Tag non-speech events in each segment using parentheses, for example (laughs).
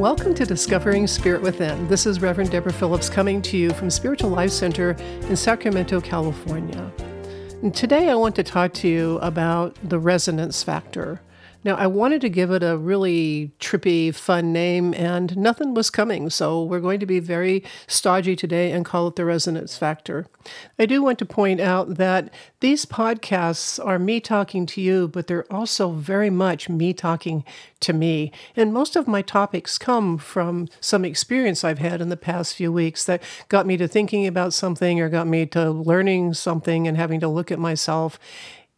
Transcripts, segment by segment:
Welcome to Discovering Spirit Within. This is Reverend Deborah Phillips coming to you from Spiritual Life Center in Sacramento, California. And today I want to talk to you about the resonance factor. Now, I wanted to give it a really trippy, fun name, and nothing was coming, so we're going to be very stodgy today and call it the resonance factor. I do want to point out that these podcasts are me talking to you, but they're also very much me talking to me. And most of my topics come from some experience I've had in the past few weeks that got me to thinking about something or got me to learning something and having to look at myself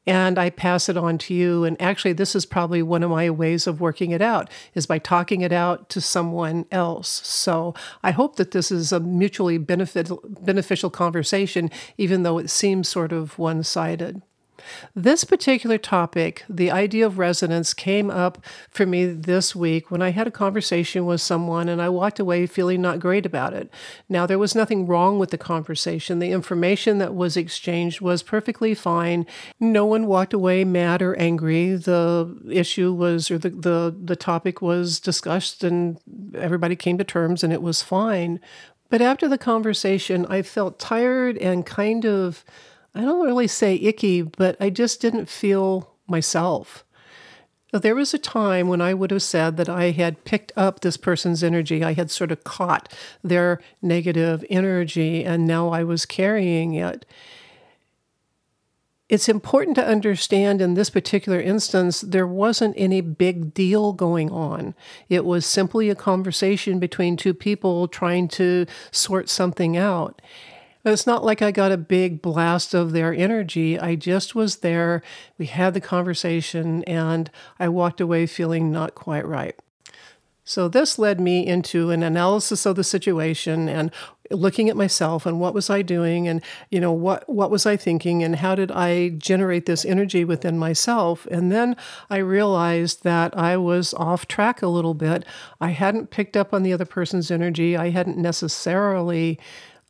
and I pass it on to you. And actually, this is probably one of my ways of working it out is by talking it out to someone else. So I hope that this is a mutually benefit, beneficial conversation, even though it seems sort of one sided. This particular topic, the idea of resonance, came up for me this week when I had a conversation with someone and I walked away feeling not great about it. Now, there was nothing wrong with the conversation. The information that was exchanged was perfectly fine. No one walked away mad or angry. The issue was, or the, the, the topic was discussed and everybody came to terms and it was fine. But after the conversation, I felt tired and kind of I don't really say icky, but I just didn't feel myself. There was a time when I would have said that I had picked up this person's energy. I had sort of caught their negative energy and now I was carrying it. It's important to understand in this particular instance, there wasn't any big deal going on. It was simply a conversation between two people trying to sort something out. It's not like I got a big blast of their energy. I just was there. We had the conversation, and I walked away feeling not quite right. So, this led me into an analysis of the situation and looking at myself and what was I doing and you know what what was I thinking and how did I generate this energy within myself and then I realized that I was off track a little bit I hadn't picked up on the other person's energy I hadn't necessarily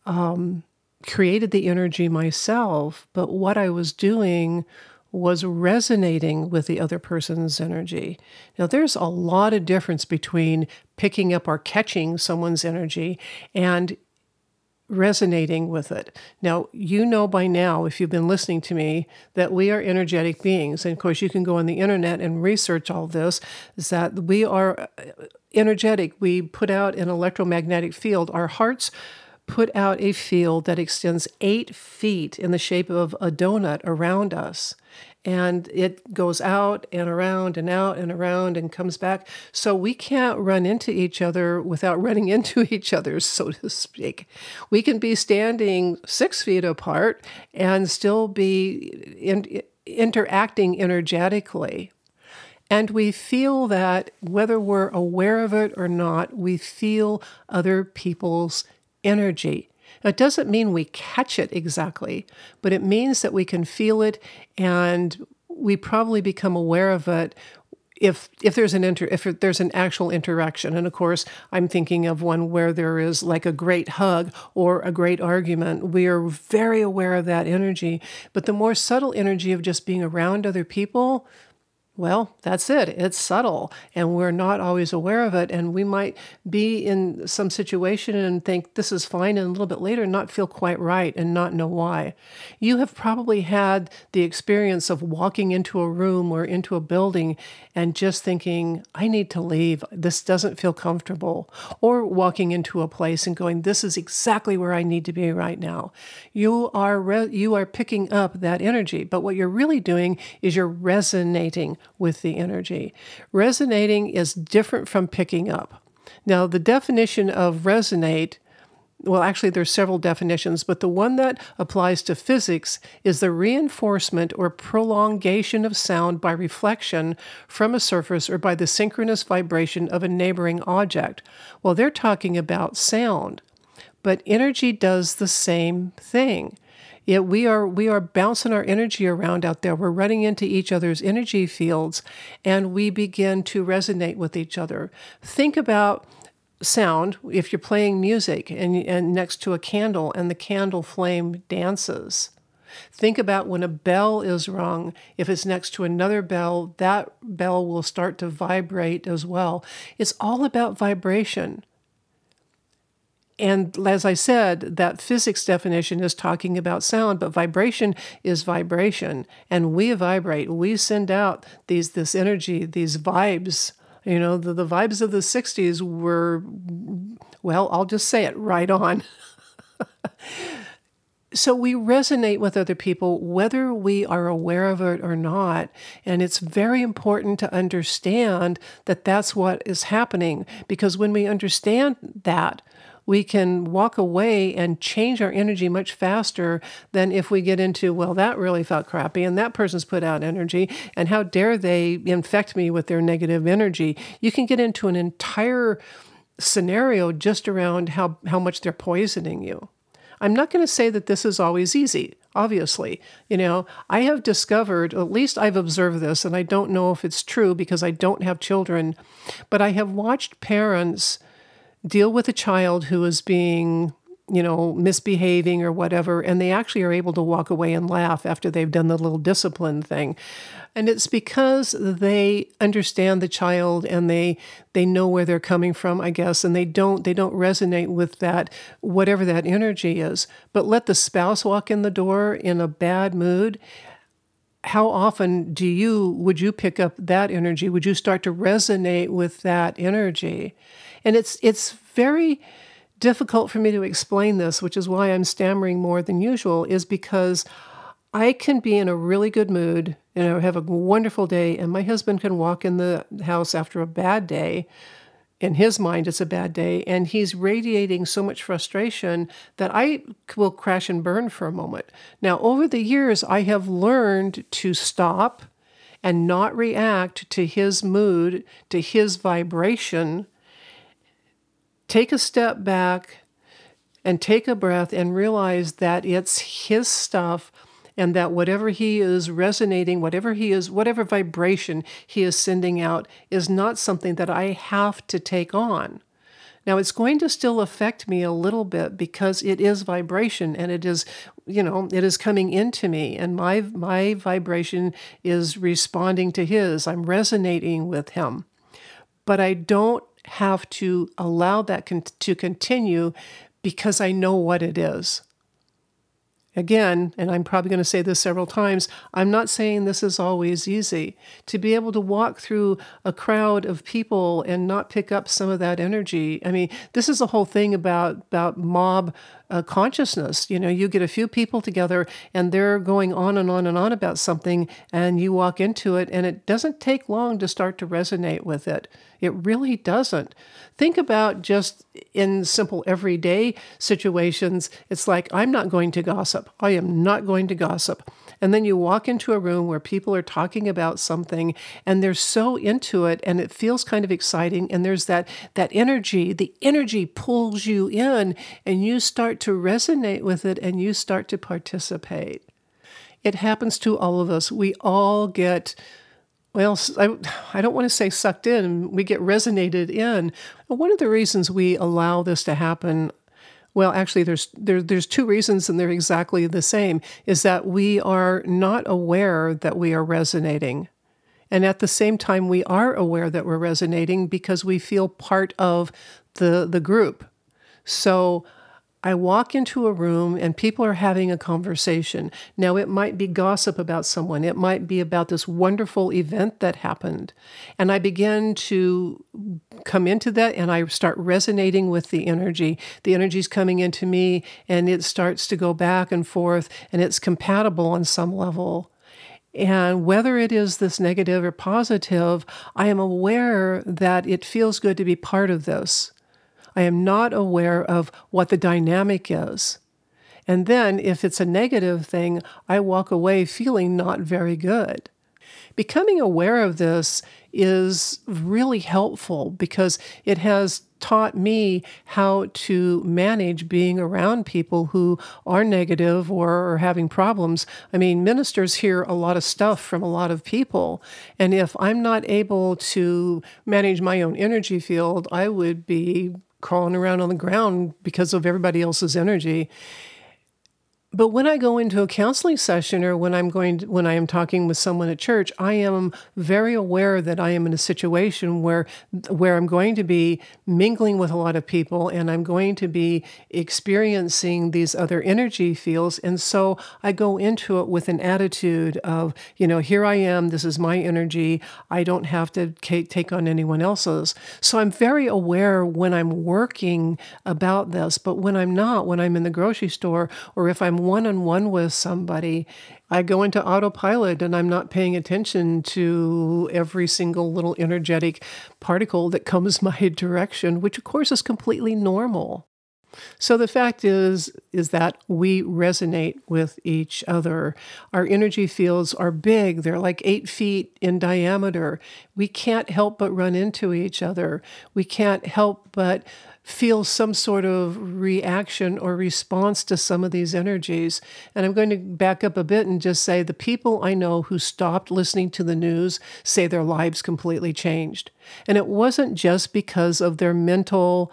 um, created the energy myself, but what I was doing was resonating with the other person's energy. Now, there's a lot of difference between picking up or catching someone's energy and resonating with it. Now, you know by now, if you've been listening to me, that we are energetic beings. And of course, you can go on the internet and research all this, is that we are uh, energetic. We put out an electromagnetic field. Our hearts put out a field that extends eight feet in the shape of a donut around us. And it goes out and around and out and around and comes back. So we can't run into each other without (laughs) running into each other, so to speak. We can be standing six feet apart and still be in, interacting energetically. And we feel that whether we're aware of it or not, we feel other people's energy. it doesn't mean we catch it exactly, but it means that we can feel it and we probably become aware of it if if there's an inter if there's an actual interaction and of course i'm thinking of one where there is like a great hug or a great argument we are very aware of that energy but the more subtle energy of just being around other people well, that's it. It's subtle, and we're not always aware of it. And we might be in some situation and think this is fine, and a little bit later not feel quite right and not know why. You have probably had the experience of walking into a room or into a building and just thinking, I need to leave. This doesn't feel comfortable. Or walking into a place and going, This is exactly where I need to be right now. You are, re- you are picking up that energy, but what you're really doing is you're resonating with the energy. Resonating is different from picking up. Now, the definition of resonate well, actually, there's several definitions, but the one that applies to physics is the reinforcement or prolongation of sound by reflection from a surface or by the synchronous vibration of a neighboring object. Well, they're talking about sound, but energy does the same thing. Yet we are we are bouncing our energy around out there. We're running into each other's energy fields and we begin to resonate with each other. Think about sound if you're playing music and, and next to a candle and the candle flame dances. Think about when a bell is rung, if it's next to another bell, that bell will start to vibrate as well. It's all about vibration. And as I said, that physics definition is talking about sound, but vibration is vibration. And we vibrate. We send out these this energy, these vibes. You know, the, the vibes of the 60s were, well, I'll just say it right on. (laughs) so we resonate with other people whether we are aware of it or not and it's very important to understand that that's what is happening because when we understand that we can walk away and change our energy much faster than if we get into, well, that really felt crappy and that person's put out energy and how dare they infect me with their negative energy. You can get into an entire scenario just around how, how much they're poisoning you. I'm not going to say that this is always easy, obviously. You know, I have discovered, at least I've observed this, and I don't know if it's true because I don't have children, but I have watched parents deal with a child who is being you know, misbehaving or whatever, and they actually are able to walk away and laugh after they've done the little discipline thing. And it's because they understand the child and they they know where they're coming from, I guess, and they don't they don't resonate with that whatever that energy is. But let the spouse walk in the door in a bad mood how often do you would you pick up that energy would you start to resonate with that energy and it's it's very difficult for me to explain this, which is why I'm stammering more than usual, is because I can be in a really good mood, you know, have a wonderful day, and my husband can walk in the house after a bad day. In his mind, it's a bad day, and he's radiating so much frustration that I will crash and burn for a moment. Now, over the years, I have learned to stop and not react to his mood, to his vibration, take a step back and take a breath and realize that it's his stuff and that whatever he is resonating, whatever he is, whatever vibration he is sending out is not something that I have to take on. Now, it's going to still affect me a little bit because it is vibration and it is, you know, it is coming into me and my, my vibration is responding to his. I'm resonating with him. But I don't have to allow that con- to continue because I know what it is. Again, and I'm probably going to say this several times, I'm not saying this is always easy. To be able to walk through a crowd of people and not pick up some of that energy. I mean, this is the whole thing about, about mob uh, consciousness. You know, you get a few people together and they're going on and on and on about something, and you walk into it, and it doesn't take long to start to resonate with it. It really doesn't. Think about just in simple everyday situations. It's like, I'm not going to gossip. I am not going to gossip. And then you walk into a room where people are talking about something and they're so into it and it feels kind of exciting. And there's that, that energy, the energy pulls you in and you start to resonate with it and you start to participate. It happens to all of us. We all get well, I, I don't want to say sucked in, we get resonated in. One of the reasons we allow this to happen, well, actually, there's there, there's two reasons, and they're exactly the same. Is that we are not aware that we are resonating, and at the same time, we are aware that we're resonating because we feel part of the the group. So I walk into a room and people are having a conversation. Now, it might be gossip about someone, it might be about this wonderful event that happened. And I begin to come into that and I start resonating with the energy. The energy's coming into me and it starts to go back and forth and it's compatible on some level. And whether it is this negative or positive, I am aware that it feels good to be part of this. I am not aware of what the dynamic is. And then, if it's a negative thing, I walk away feeling not very good. Becoming aware of this is really helpful because it has taught me how to manage being around people who are negative or are having problems. I mean, ministers hear a lot of stuff from a lot of people. And if I'm not able to manage my own energy field, I would be crawling around on the ground because of everybody else's energy. But when I go into a counseling session or when I'm going to, when I am talking with someone at church, I am very aware that I am in a situation where where I'm going to be mingling with a lot of people and I'm going to be experiencing these other energy fields and so I go into it with an attitude of, you know, here I am, this is my energy. I don't have to take on anyone else's. So I'm very aware when I'm working about this, but when I'm not, when I'm in the grocery store or if I'm one on one with somebody, I go into autopilot and I'm not paying attention to every single little energetic particle that comes (laughs) my direction, which of course is completely normal. So the fact is is that we resonate with each other. Our energy fields are big. They're like 8 feet in diameter. We can't help but run into each other. We can't help but feel some sort of reaction or response to some of these energies. And I'm going to back up a bit and just say the people I know who stopped listening to the news say their lives completely changed. And it wasn't just because of their mental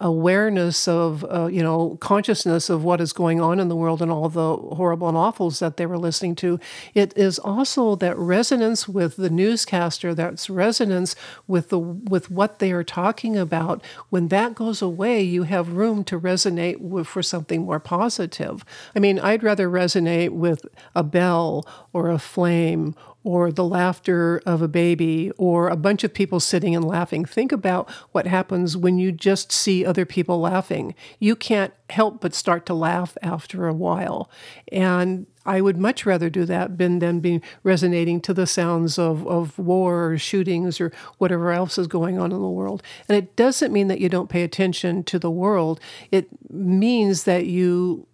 awareness of uh, you know consciousness of what is going on in the world and all the horrible and awfuls that they were listening to. It is also that resonance with the newscaster that's resonance with the with what they are talking about. When that goes away you have room to resonate with, for something more positive. I mean i'd rather resonate with a bell or a flame or the laughter of a baby or a bunch of people sitting and laughing. Think about what happens when you just see other people laughing. You can't help but start to laugh after a while. And I would much rather do that than, than be resonating to the sounds of, of war or shootings or whatever else is going on in the world. And it doesn't mean that you don't pay attention to the world, it means that you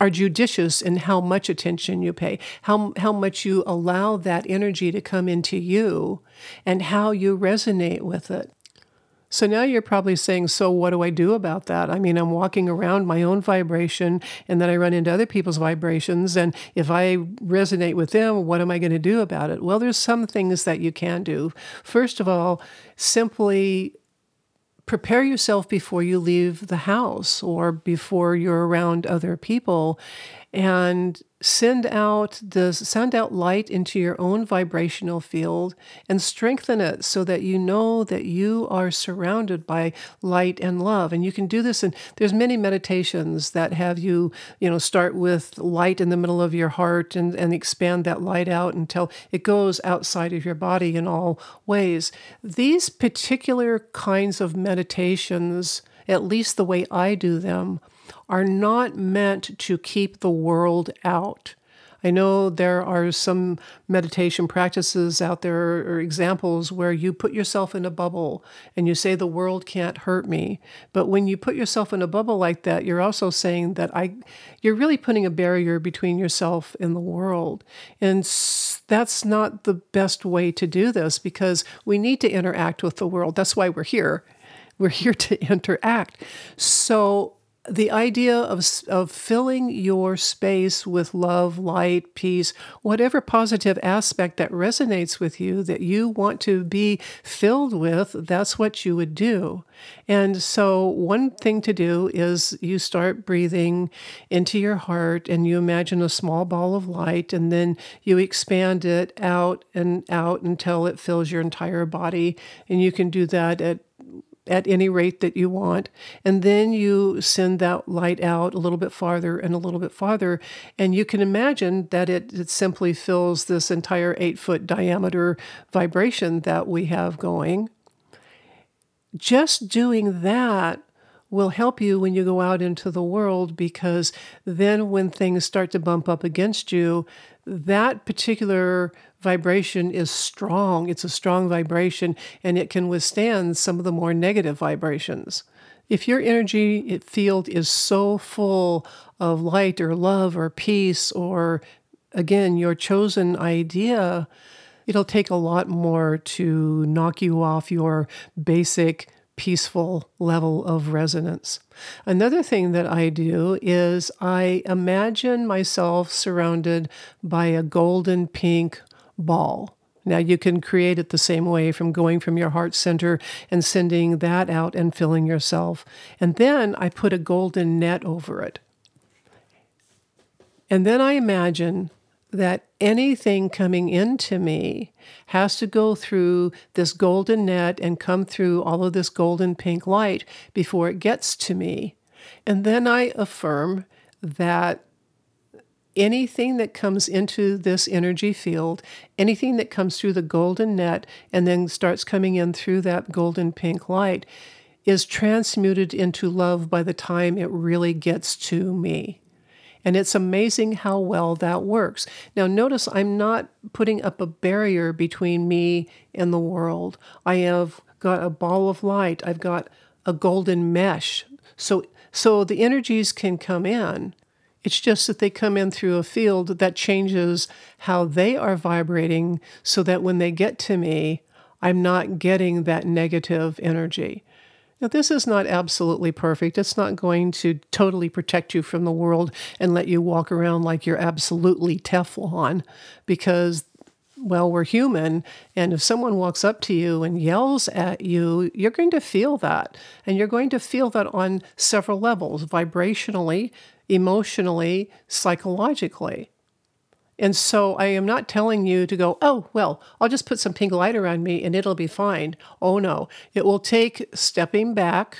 are judicious in how much attention you pay, how, how much you allow that energy to come into you, and how you resonate with it. So now you're probably saying, So what do I do about that? I mean, I'm walking around my own vibration and then I run into other people's vibrations. And if I resonate with them, what am I going to do about it? Well, there's some things that you can do. First of all, simply prepare yourself before you leave the house or before you're around other people and send out the send out light into your own vibrational field and strengthen it so that you know that you are surrounded by light and love. And you can do this and there's many meditations that have you you know start with light in the middle of your heart and, and expand that light out until it goes outside of your body in all ways. These particular kinds of meditations at least the way I do them are not meant to keep the world out. I know there are some meditation practices out there or examples where you put yourself in a bubble and you say the world can't hurt me. But when you put yourself in a bubble like that, you're also saying that I you're really putting a barrier between yourself and the world. And that's not the best way to do this because we need to interact with the world. That's why we're here. We're (laughs) here to interact. So the idea of, of filling your space with love, light, peace, whatever positive aspect that resonates with you that you want to be filled with, that's what you would do. And so, one thing to do is you start breathing into your heart and you imagine a small ball of light, and then you expand it out and out until it fills your entire body. And you can do that at at any rate that you want. And then you send that light out a little bit farther and a little bit farther. And you can imagine that it, it simply fills this entire eight foot diameter vibration that we have going. Just doing that will help you when you go out into the world because then when things start to bump up against you, that particular vibration is strong. It's a strong vibration and it can withstand some of the more negative vibrations. If your energy field is so full of light or love or peace or, again, your chosen idea, it'll take a lot more to knock you off your basic peaceful level of resonance. Another thing that I do is I imagine myself surrounded by a golden pink ball. Now, you can create it the same way from going from your heart center and sending that out and filling yourself. And then I put a golden net over it. And then I imagine that anything coming into me has to go through this golden net and come through all of this golden pink light before it gets to me. And then I affirm that anything that comes into this energy field, anything that comes through the golden net and then starts coming in through that golden pink light, is transmuted into love by the time it really gets to me. And it's amazing how well that works. Now, notice I'm not putting up a barrier between me and the world. I have got a ball of light, I've got a golden mesh. So, so the energies can come in. It's just that they come in through a field that changes how they are vibrating so that when they get to me, I'm not getting that negative energy. Now, this is not absolutely perfect. It's not going to totally protect you from the world and let you walk around like you're absolutely Teflon because, well, we're human. And if someone walks up to you and yells at you, you're going to feel that. And you're going to feel that on several levels vibrationally, emotionally, psychologically. And so I am not telling you to go, oh, well, I'll just put some pink light around me and it'll be fine. Oh, no. It will take stepping back,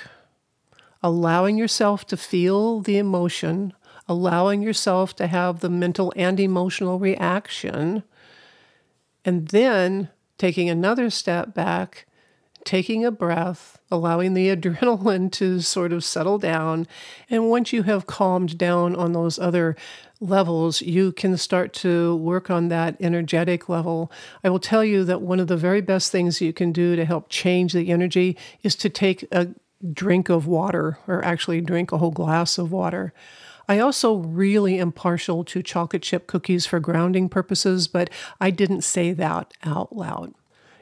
allowing yourself to feel the emotion, allowing yourself to have the mental and emotional reaction, and then taking another step back, taking a breath, allowing the (laughs) adrenaline to sort of settle down. And once you have calmed down on those other levels, you can start to work on that energetic level. I will tell you that one of the very best things you can do to help change the energy is to take a drink of water, or actually drink a whole glass of water. I also really am partial to chocolate chip cookies for grounding purposes, but I didn't say that out loud.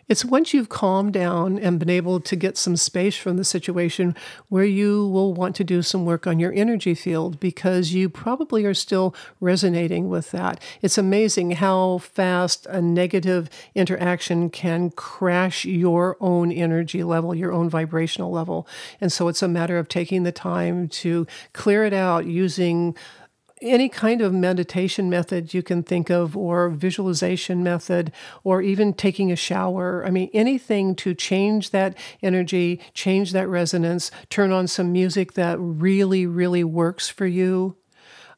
It's once you've calmed down and been able to get some space from the situation where you will want to do some work on your energy field because you probably are still resonating with that. It's amazing how fast a negative interaction can crash your own energy level, your own vibrational level. And so it's a matter of taking the time to clear it out using any kind of meditation method you can think of, or visualization method, or even taking a shower. I mean, anything to change that energy, change that resonance, turn on some music that really, really works for you.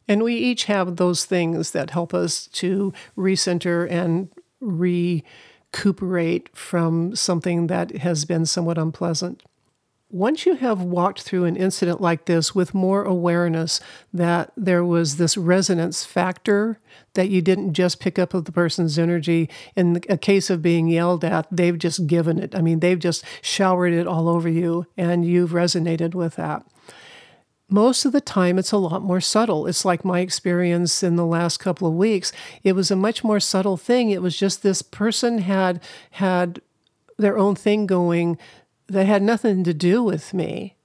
And we each have those things that help us to recenter and recuperate from something that has been somewhat unpleasant once you have walked through an incident like this with more awareness that there was this resonance factor, that you didn't just pick up of the person's energy in a case of being yelled at, they've just given it. I mean, they've just showered it all over you, and you've resonated with that. Most of the time, it's a lot more subtle. It's like my experience in the last couple of weeks. It was a much more subtle thing. It was just this person had had their own thing going that had nothing to do with me.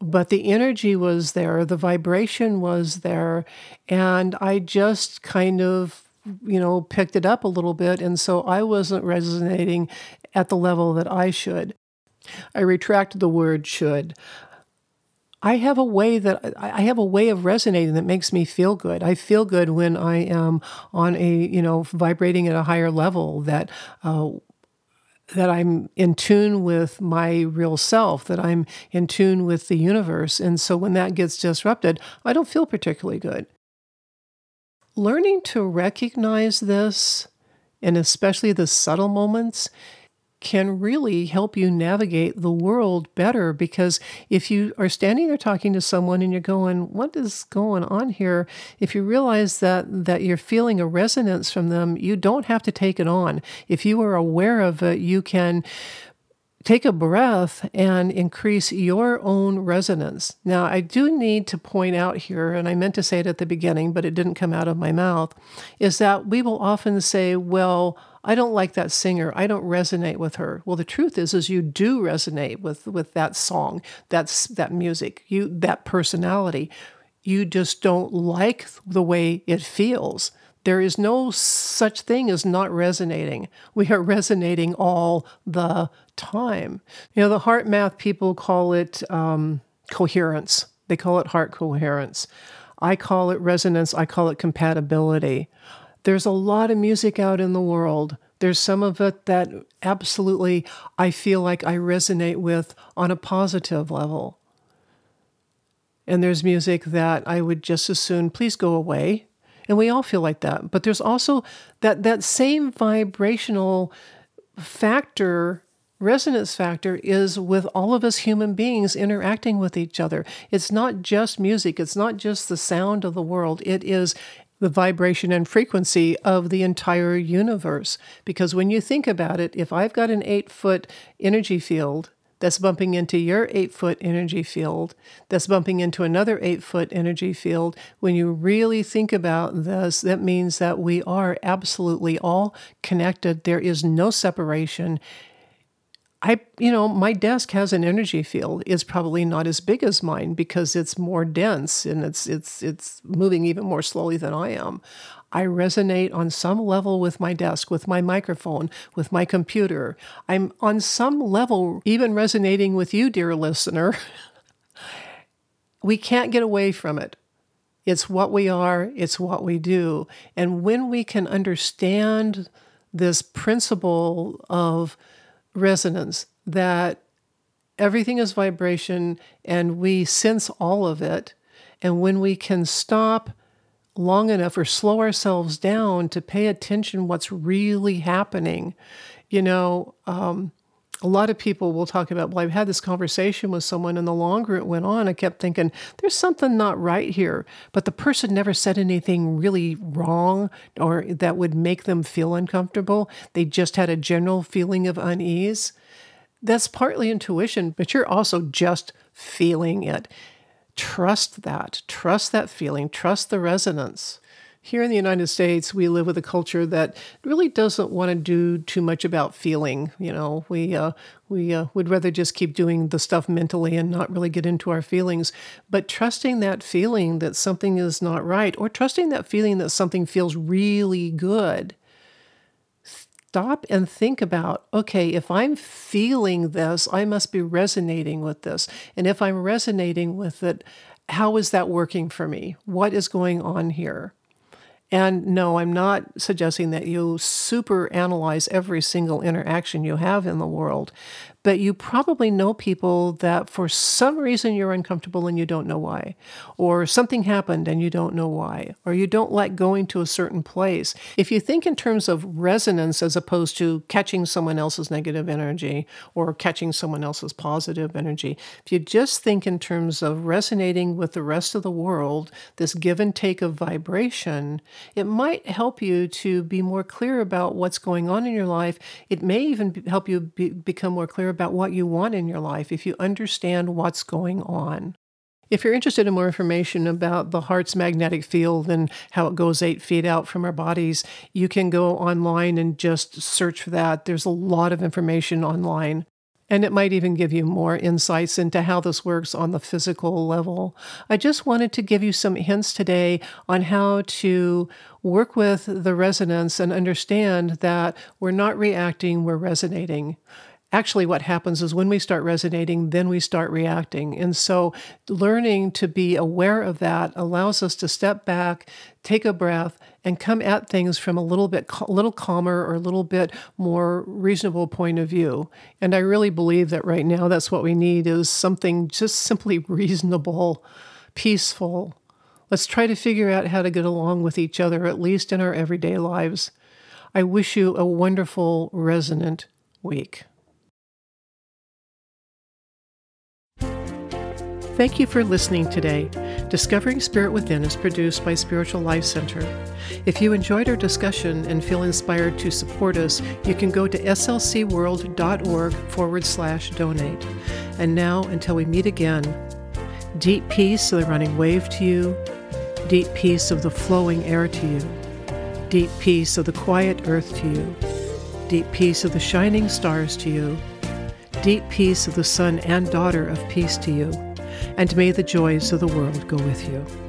But the energy was there, the vibration was there, and I just kind of, you know, picked it up a little bit. And so I wasn't resonating at the level that I should. I retract the word should. I have a way that I have a way of resonating that makes me feel good. I feel good when I am on a you know vibrating at a higher level that uh, that I'm in tune with my real self, that I'm in tune with the universe. And so when that gets disrupted, I don't feel particularly good. Learning to recognize this, and especially the subtle moments, can really help you navigate the world better because if you are standing there talking to someone and you're going what is going on here? if you realize that that you're feeling a resonance from them you don't have to take it on. If you are aware of it you can take a breath and increase your own resonance. Now, I do need to point out here, and I meant to say it at the beginning, but it didn't come out of my mouth, is that we will often say, well, I don't like that singer. I don't resonate with her. Well, the truth is, is you do resonate with with that song, that's that music, you that personality. You just don't like the way it feels. There is no such thing as not resonating. We are resonating all the time. You know, the HeartMath people call it um, coherence. They call it heart coherence. I call it resonance, I call it compatibility. There's a lot of music out in the world. There's some of it that absolutely I feel like I resonate with on a positive level. And there's music that I would just as soon please go away. And we all feel like that. But there's also that that same vibrational factor resonance factor is with all of us human beings interacting with each other. It's not just music, it's not just the sound of the world, it is the vibration and frequency of the entire universe. Because when you think about it, if I've got an eight foot energy field that's bumping into your eight foot energy field, that's bumping into another eight foot energy field. When you really think about this, that means that we are absolutely all connected. There is no separation. I, you know, my desk has an energy field. It's probably not as big as mine because it's more dense and it's it's it's moving even more slowly than I am. I resonate on some level with my desk, with my microphone, with my computer. I'm on some level even resonating with you, dear listener. (laughs) we can't get away from it. It's what we are, it's what we do. And when we can understand this principle of resonance that everything is vibration and we sense all of it. And when we can stop long enough or slow ourselves down to pay attention what's really happening, you know, um, a lot of people will talk about, well, I've had this conversation with someone, and the longer it went on, I kept thinking, there's something not right here. But the person never said anything really wrong or that would make them feel uncomfortable. They just had a general feeling of unease. That's partly intuition, but you're also just feeling it. Trust that. Trust that feeling. Trust the resonance. Here in the United States, we live with a culture that really doesn't want to do too much about feeling. You know, we uh, we uh, would rather just keep doing the stuff mentally and not really get into our feelings. But trusting that feeling that something is not right, or trusting that feeling that something feels really good. Stop and think about okay, if I'm feeling this, I must be resonating with this. And if I'm resonating with it, how is that working for me? What is going on here? And no, I'm not suggesting that you super analyze every single interaction you have in the world, but you probably know people that for some reason you're uncomfortable and you don't know why, or something happened and you don't know why, or you don't like going to a certain place. If you think in terms of resonance as opposed to catching someone else's negative energy or catching someone else's positive energy, if you just think in terms of resonating with the rest of the world, this give and take of vibration, it might help you to be more clear about what's going on in your life. It may even help you be, become more clear about what you want in your life if you understand what's going on. If you're interested in more information about the heart's magnetic field and how it goes eight feet out from our bodies, you can go online and just search for that. There's a lot of information online. And it might even give you more insights into how this works on the physical level. I just wanted to give you some hints today on how to work with the resonance and understand that we're not reacting, we're resonating actually what happens is when we start resonating then we start reacting. And so learning to be aware of that allows us to step back take a breath and come at things from a little bit a little calmer or a little bit more reasonable point of view. And i really believe that right now that's what we need is something just simply (laughs) reasonable peaceful. Let's try to figure out how to get along with each other at least in our everyday lives. I wish you a wonderful resonant week Thank you for listening today. Discovering Spirit Within is produced by Spiritual Life Center. If you enjoyed our discussion and feel inspired to support us, you can go to slcworld.org forward slash donate. And now, until we meet again, deep peace of the running wave to you, deep peace of the flowing air to you, deep peace of the quiet earth to you, deep peace of the shining stars to you, deep peace of the son and daughter of peace to you and may the joys of the world go with you.